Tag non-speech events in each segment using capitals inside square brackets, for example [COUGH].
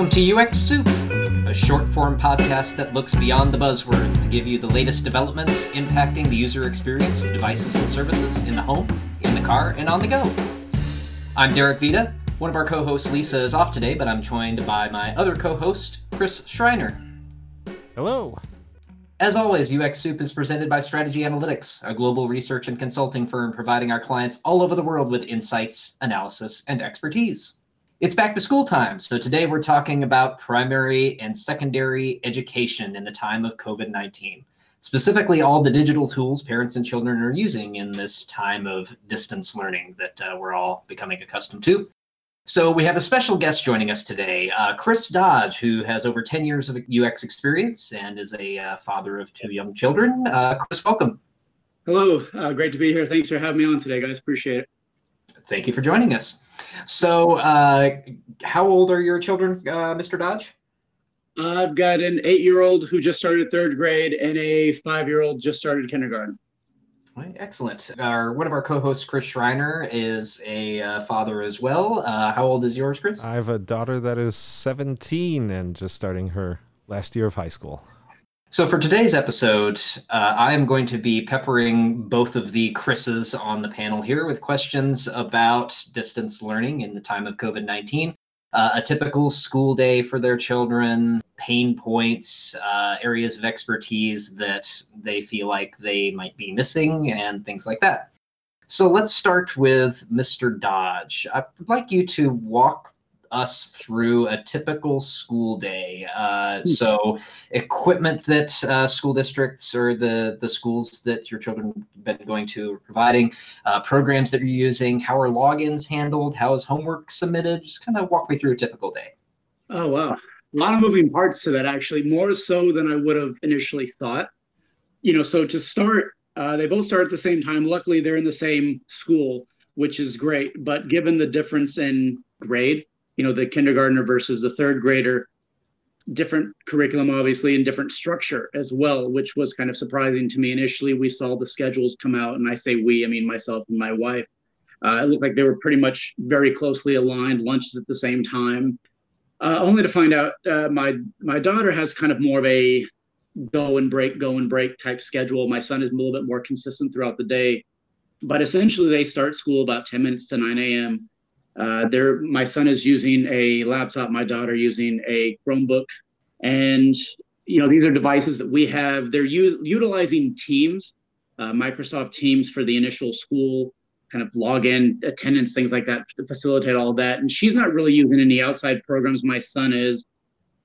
Welcome to UX Soup, a short form podcast that looks beyond the buzzwords to give you the latest developments impacting the user experience of devices and services in the home, in the car, and on the go. I'm Derek Viita. One of our co hosts, Lisa, is off today, but I'm joined by my other co host, Chris Schreiner. Hello. As always, UX Soup is presented by Strategy Analytics, a global research and consulting firm providing our clients all over the world with insights, analysis, and expertise. It's back to school time, so today we're talking about primary and secondary education in the time of COVID 19, specifically all the digital tools parents and children are using in this time of distance learning that uh, we're all becoming accustomed to. So we have a special guest joining us today, uh, Chris Dodge, who has over 10 years of UX experience and is a uh, father of two young children. Uh, Chris, welcome. Hello, uh, great to be here. Thanks for having me on today, guys. Appreciate it. Thank you for joining us. So, uh, how old are your children, uh, Mr. Dodge? I've got an eight-year-old who just started third grade and a five-year-old just started kindergarten. Right, excellent. Our one of our co-hosts, Chris Schreiner, is a uh, father as well. Uh, how old is yours, Chris? I have a daughter that is 17 and just starting her last year of high school. So for today's episode, uh, I am going to be peppering both of the Chris's on the panel here with questions about distance learning in the time of COVID 19, uh, a typical school day for their children, pain points, uh, areas of expertise that they feel like they might be missing, and things like that. So let's start with Mr. Dodge. I'd like you to walk us through a typical school day. Uh, hmm. so, equipment that uh, school districts or the the schools that your children have been going to are providing, uh, programs that you're using, how are logins handled, how is homework submitted? Just kind of walk me through a typical day. Oh wow, a lot of moving parts to that. Actually, more so than I would have initially thought. You know, so to start, uh, they both start at the same time. Luckily, they're in the same school, which is great. But given the difference in grade you know the kindergartner versus the third grader different curriculum obviously and different structure as well which was kind of surprising to me. Initially we saw the schedules come out and i say we i mean myself and my wife. Uh, it looked like they were pretty much very closely aligned. Lunches at the same time. Uh, only to find out uh, my my daughter has kind of more of a go and break go and break type schedule. My son is a little bit more consistent throughout the day. But essentially they start school about 10 minutes to 9 a.m uh, there, my son is using a laptop, my daughter using a Chromebook, and you know these are devices that we have. They're use, utilizing Teams, uh, Microsoft Teams for the initial school kind of login, attendance, things like that to facilitate all of that. And she's not really using any outside programs. My son is,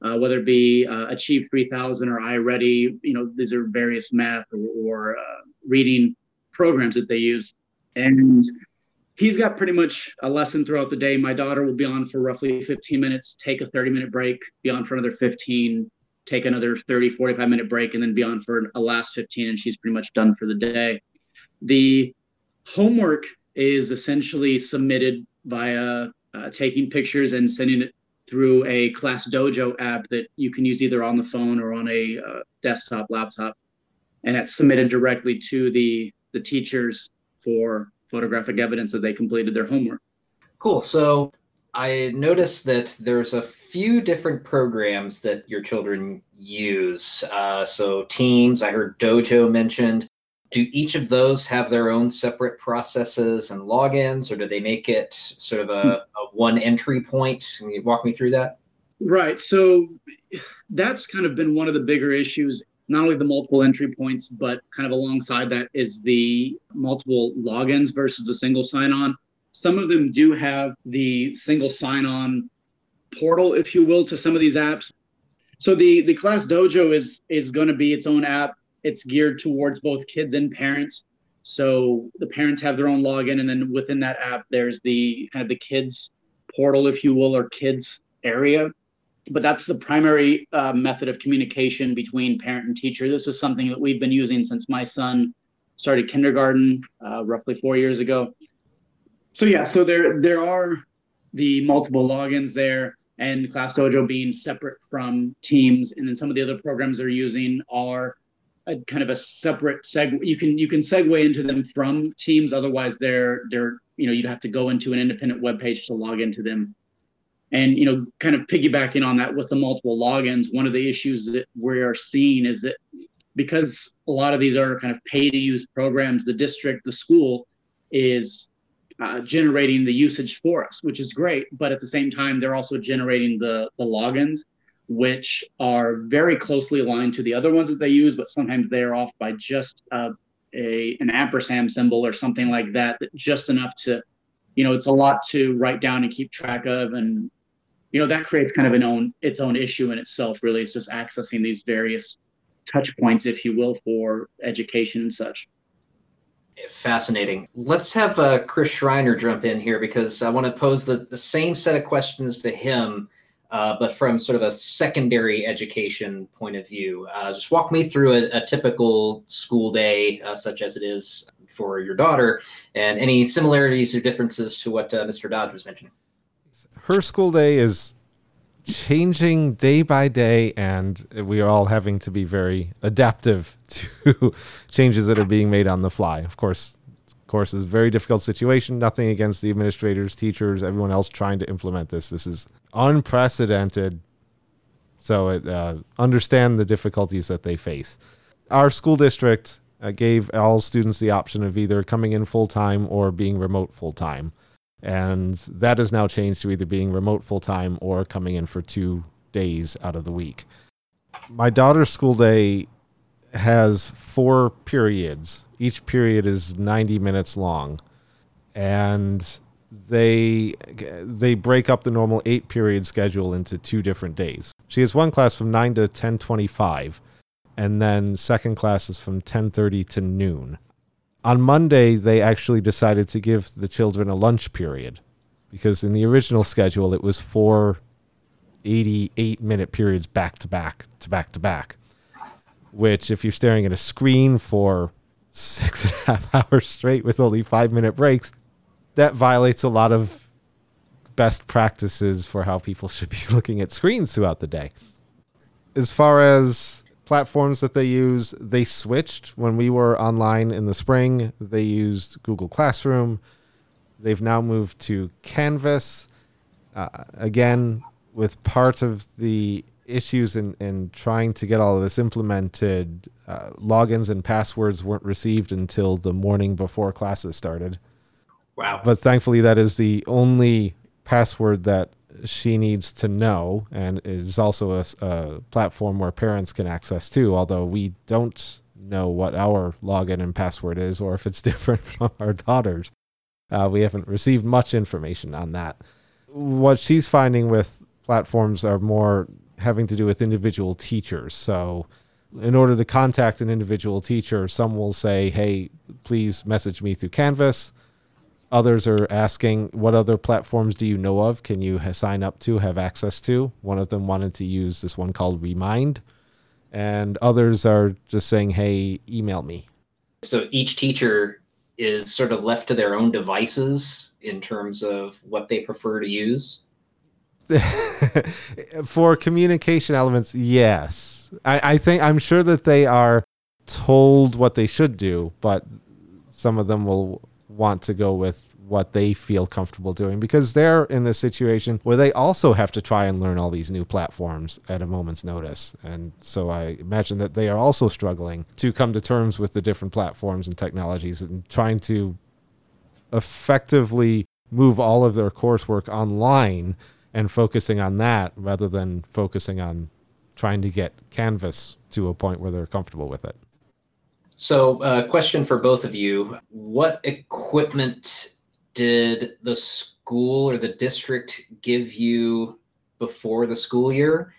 uh, whether it be uh, Achieve 3000 or iReady. You know, these are various math or, or uh, reading programs that they use, and he's got pretty much a lesson throughout the day. My daughter will be on for roughly 15 minutes, take a 30 minute break, be on for another 15, take another 30, 45 minute break, and then be on for a last 15, and she's pretty much done for the day. The homework is essentially submitted via uh, taking pictures and sending it through a Class Dojo app that you can use either on the phone or on a uh, desktop, laptop, and that's submitted directly to the the teachers for photographic evidence that they completed their homework. Cool. So I noticed that there's a few different programs that your children use. Uh, so Teams, I heard Dojo mentioned. Do each of those have their own separate processes and logins, or do they make it sort of a, hmm. a one entry point? Can you walk me through that? Right. So that's kind of been one of the bigger issues not only the multiple entry points, but kind of alongside that is the multiple logins versus the single sign on. Some of them do have the single sign on portal, if you will, to some of these apps. So the the class dojo is is going to be its own app. It's geared towards both kids and parents. So the parents have their own login, and then within that app, there's the kind of the kids portal, if you will, or kids area but that's the primary uh, method of communication between parent and teacher. This is something that we've been using since my son started kindergarten uh, roughly four years ago. So yeah, so there there are the multiple logins there, and Class Dojo being separate from Teams, and then some of the other programs they're using are a kind of a separate seg. You can you can segue into them from Teams. Otherwise, they're they're you know you'd have to go into an independent web page to log into them And you know, kind of piggybacking on that with the multiple logins, one of the issues that we are seeing is that because a lot of these are kind of pay to use programs, the district, the school is uh, generating the usage for us, which is great. But at the same time, they're also generating the the logins, which are very closely aligned to the other ones that they use, but sometimes they are off by just uh, a an ampersand symbol or something like that, that just enough to, you know, it's a lot to write down and keep track of, and you know that creates kind of an own its own issue in itself. Really, it's just accessing these various touch points, if you will, for education and such. Fascinating. Let's have uh, Chris Schreiner jump in here because I want to pose the, the same set of questions to him, uh, but from sort of a secondary education point of view. Uh, just walk me through a, a typical school day, uh, such as it is for your daughter, and any similarities or differences to what uh, Mr. Dodge was mentioning. Her school day is changing day by day, and we are all having to be very adaptive [LAUGHS] to changes that are being made on the fly. Of course, of course, it's a very difficult situation. Nothing against the administrators, teachers, everyone else trying to implement this. This is unprecedented. So, it, uh, understand the difficulties that they face. Our school district uh, gave all students the option of either coming in full time or being remote full time. And that has now changed to either being remote full time or coming in for two days out of the week. My daughter's school day has four periods. Each period is 90 minutes long. And they they break up the normal 8 period schedule into two different days. She has one class from 9 to 10:25 and then second class is from 10:30 to noon on Monday, they actually decided to give the children a lunch period because in the original schedule, it was four 88 minute periods back to back to back to back. Which, if you're staring at a screen for six [LAUGHS] and a half hours straight with only five minute breaks, that violates a lot of best practices for how people should be [LAUGHS] looking at screens throughout the day. As far as platforms that they use. They switched when we were online in the spring. They used Google Classroom. They've now moved to Canvas. Uh, again, with part of the issues in, in trying to get all of this implemented, uh, logins and passwords weren't received until the morning before classes started. Wow. But thankfully, that is the only password that she needs to know, and is also a, a, platform where parents can access too. Although we don't know what our login and password is, or if it's [LAUGHS] different from our daughters, uh, we haven't received much information on that. What she's finding with platforms are more having to do with individual teachers. So, in order to contact an individual teacher, some will say, "Hey, please message me through Canvas." Others are asking, what other platforms do you know of? Can you ha- sign up to, have access to? One of them wanted to use this one called Remind. And others are just saying, hey, email me. So each teacher is sort of left to their own devices in terms of what they prefer to use? [LAUGHS] For communication elements, yes. I, I think I'm sure that they are told what they should do, but some of them will want to go with what they feel comfortable doing because they're in this situation where they also have to try and learn all these new platforms at a moment's notice. And so I imagine that they are also struggling to come to terms with the different platforms and technologies and trying to effectively move all of their coursework online and focusing on that rather than focusing on trying to get Canvas to a point where they're comfortable with it. So, uh, question for both of you: What equipment did the school or the district give you before the school year?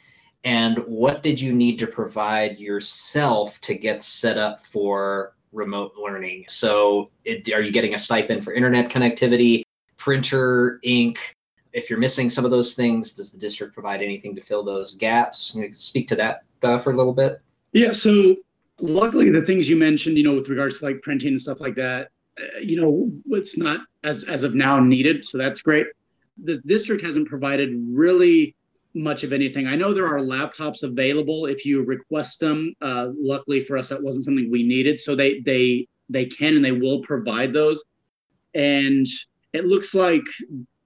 And what did you need to provide yourself to get set up for remote learning? So, it, are you getting a stipend for internet connectivity, printer, ink? If you're missing some of those things, does the district provide anything to fill those gaps? Speak to that uh, for a little bit? Yeah, so luckily the things you mentioned you know with regards to like printing and stuff like that uh, you know it's not as as of now needed so that's great. The district hasn't provided really much of anything. I know there are laptops available if you request them. Uh, luckily for us that wasn't something we needed so they they they can and they will provide those. And it looks like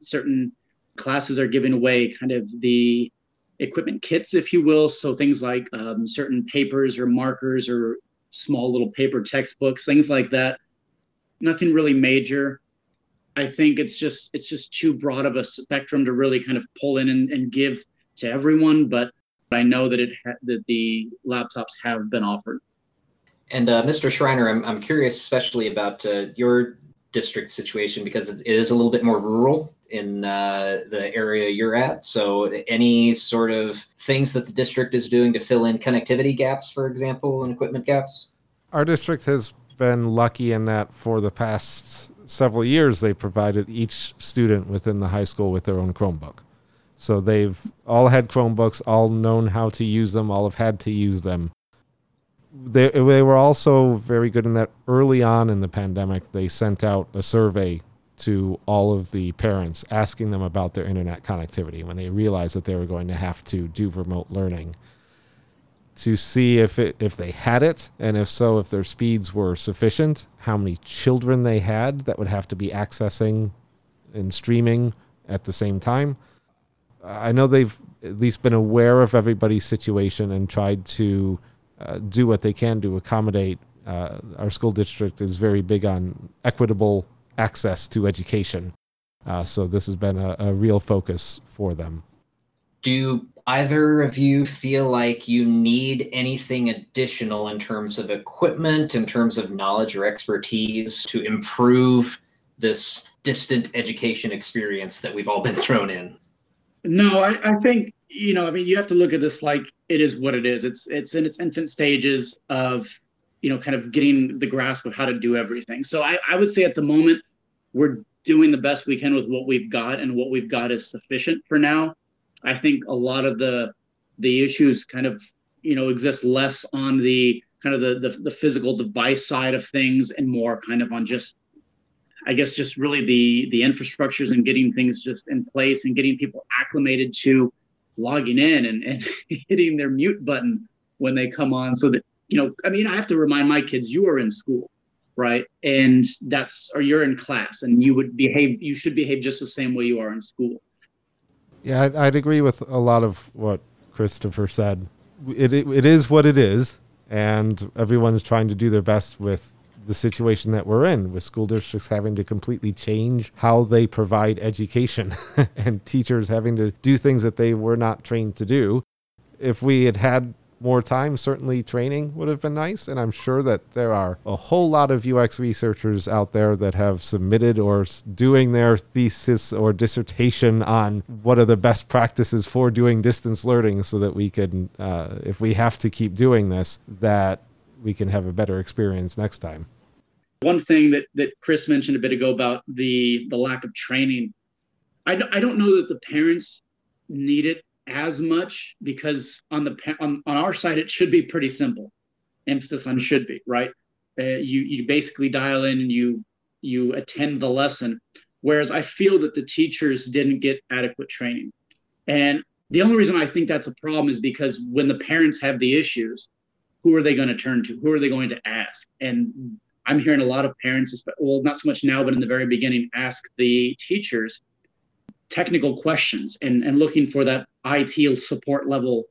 certain classes are giving away kind of the equipment kits, if you will. So things like um, certain papers or markers or small little paper textbooks, things like that. Nothing really major. I think it's just it's just too broad of a spectrum to really kind of pull in and, and give to everyone. But I know that it ha- that the laptops have been offered. And uh, Mr. Schreiner, I'm I'm curious, especially about uh, your district situation because it is a little bit more rural in uh, the area you're at. So, any sort of things that the district is doing to fill in connectivity gaps, for example, and equipment gaps? Our district has been lucky in that for the past several years, they provided each student within the high school with their own Chromebook. So they've all had Chromebooks, all known how to use them, all have had to use them. They, they were also very good in that early on in the pandemic, they sent out a survey to all of the parents asking them about their internet connectivity when they realized that they were going to have to do remote learning to see if it if they had it and if so if their speeds were sufficient how many children they had that would have to be accessing and streaming at the same time. I know they've at least been aware of everybody's situation and tried to uh, do what they can to accommodate uh, our school district is very big on equitable access to education. Uh, so this has been a, a real focus for them. Do either of you feel like you need anything additional in terms of equipment, in terms of knowledge or expertise to improve this distant education experience that we've all been [LAUGHS] thrown in? No, I, I think you know. I mean, you have to look at this like it is what it is. It's it's in its infant stages of you know kind of getting the grasp of how to do everything. So I, I would say at the moment we're doing the best we can with what we've got, and what we've got is sufficient for now. I think a lot of the the issues kind of you know exist less on the kind of the, the the, physical device side of things and more kind of on just i guess just really the the infrastructures and getting things just in place and getting people acclimated to logging in and, and [LAUGHS] hitting their mute button when they come on so that you know i mean i have to remind my kids you are in school right? And that's or you're in class and you would behave you should behave just the same way you are in school. Yeah, I'd, I'd agree with a lot of what Christopher said. It, it it is what it is, and everyone's trying to do their best with the situation that we're in, with school districts having to completely change how they provide education, [LAUGHS] and teachers having to do things that they were not trained to do. If we had had more time, certainly training would have been nice. And I'm sure that there are a whole lot of UX researchers out there that have submitted or doing their thesis or dissertation on what are the best practices for doing distance learning so that we can, uh, if we have to keep doing this, that we can have a better experience next time. One thing that, that Chris mentioned a bit ago about the, the lack of training, I, I don't know that the parents need it as much because on the on, on our side it should be pretty simple. Emphasis on should be right? Uh, you you basically dial in and you you attend the lesson. Whereas i feel that the teachers didn't get adequate training. And the only reason i think that's a problem is because when the parents have the issues who are they going to turn to? Who are they going to ask? And i'm hearing a lot of parents well not so much now but in the very beginning ask the teachers technical questions and, and looking for that IT support level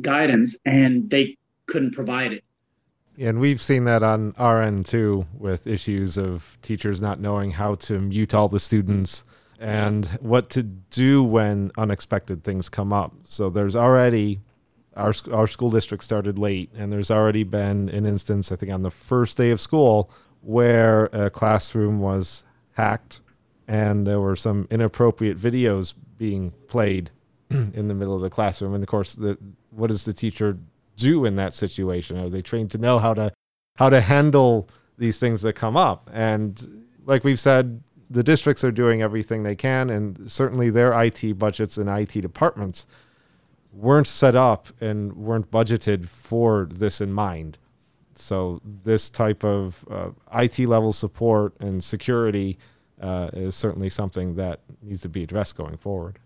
guidance, and they couldn't provide it. Yeah, And we've seen that on our end too, with issues of teachers not knowing how to mute all the students and what to do when unexpected things come up. So there's already our our school district started late, and there's already been an instance, I think, on the first day of school where a classroom was hacked and there were some inappropriate videos being played [CLEARS THROAT] in the middle of the classroom. And of course, the, what does the teacher do in that situation? Are they trained to know how to how to handle these things that come up? And like we've said, the districts are doing everything they can, and certainly their IT budgets and IT departments weren't set up and weren't budgeted for this in mind. So this type of uh, IT level support and security uh, is certainly something that needs to be addressed going forward.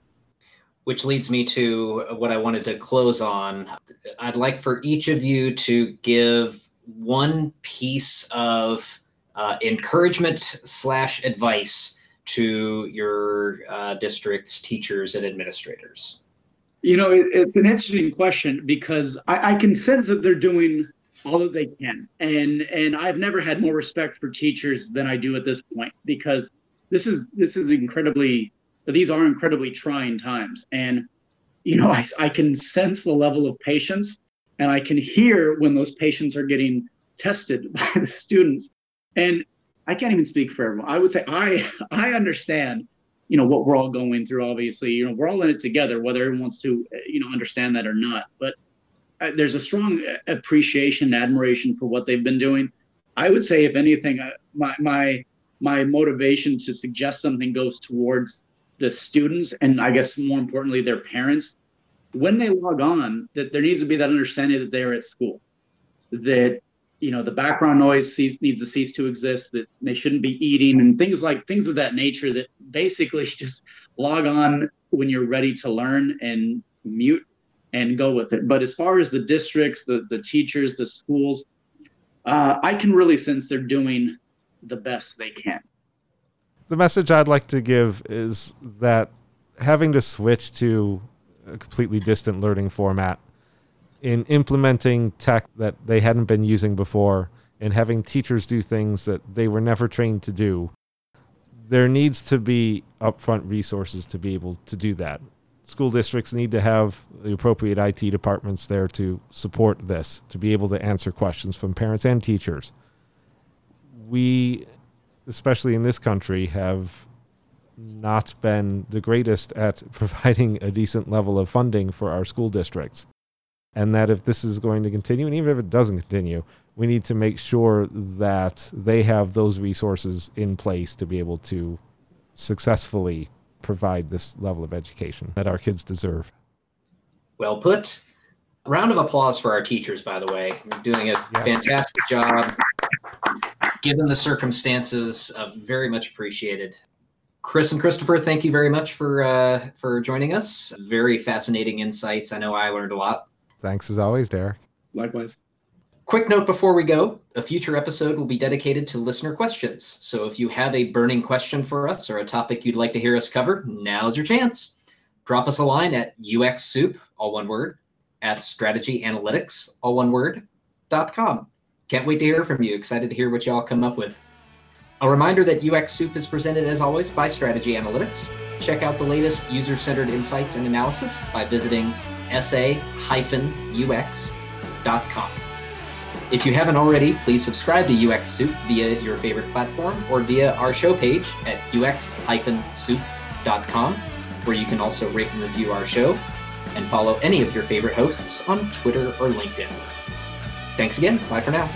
Which leads me to what I wanted to close on. I'd like for each of you to give one piece of uh, encouragement slash advice to your uh, district's teachers and administrators? You know, it, it's an interesting question because I, I can sense that they're doing all that they can, and and I've never had more respect for teachers than I do at this point because this is this is incredibly these are incredibly trying times, and you know [LAUGHS] I, I can sense the level of patience, and I can hear when those patience are getting tested [LAUGHS] by the students, and I can't even speak for everyone. I would say I [LAUGHS] I understand, you know, what we're all going through. Obviously, you know, we're all in it together, whether everyone wants to, you know, understand that or not. But uh, there's a strong appreciation, admiration for what they've been doing. I would say, if anything, uh, my my my motivation to suggest something goes towards the students, and I guess more importantly, their parents. When they log on, that there needs to be that understanding that they're at school, that you know the background noise needs to cease to exist that they shouldn't be eating and things like things of that nature that basically [LAUGHS] just log on when you're ready to learn and mute and go with it but as far as the districts the the teachers the schools uh, i can really sense they're doing the best they can the message i'd like to give is that having to switch to a completely distant learning format in implementing tech that they hadn't been using before and having teachers do things that they were never trained to do, there needs to be upfront resources to be able to do that. School districts need to have the appropriate IT departments there to support this, to be able to answer questions from parents and teachers. We, especially in this country, have not been the greatest at [LAUGHS] providing a decent level of funding for our school districts and that if this is going to continue, and even if it doesn't continue, we need to make sure that they have those resources in place to be able to successfully provide this level of education that our kids deserve. Well put. A round of applause for our teachers, by the way. You're doing a yes. fantastic job. Given the circumstances, uh, very much appreciated. Chris and Christopher, thank you very much for uh, for joining us. Very fascinating insights. I know I learned a lot. Thanks as always, Derek. Likewise. Quick note before we go a future episode will be dedicated to listener questions. So if you have a burning question for us or a topic you'd like to hear us cover, now's your chance. Drop us a line at uxsoup, all one word, at strategyanalytics, all one word, dot com. Can't wait to hear from you. Excited to hear what y'all come up with. A reminder that UX Soup is presented as always by Strategy Analytics. Check out the latest user centered insights and analysis by visiting sa-ux.com. If you haven't already, please subscribe to UX Soup via your favorite platform or via our show page at ux-soup.com, where you can also rate and review our show and follow any of your favorite hosts on Twitter or LinkedIn. Thanks again. Bye for now.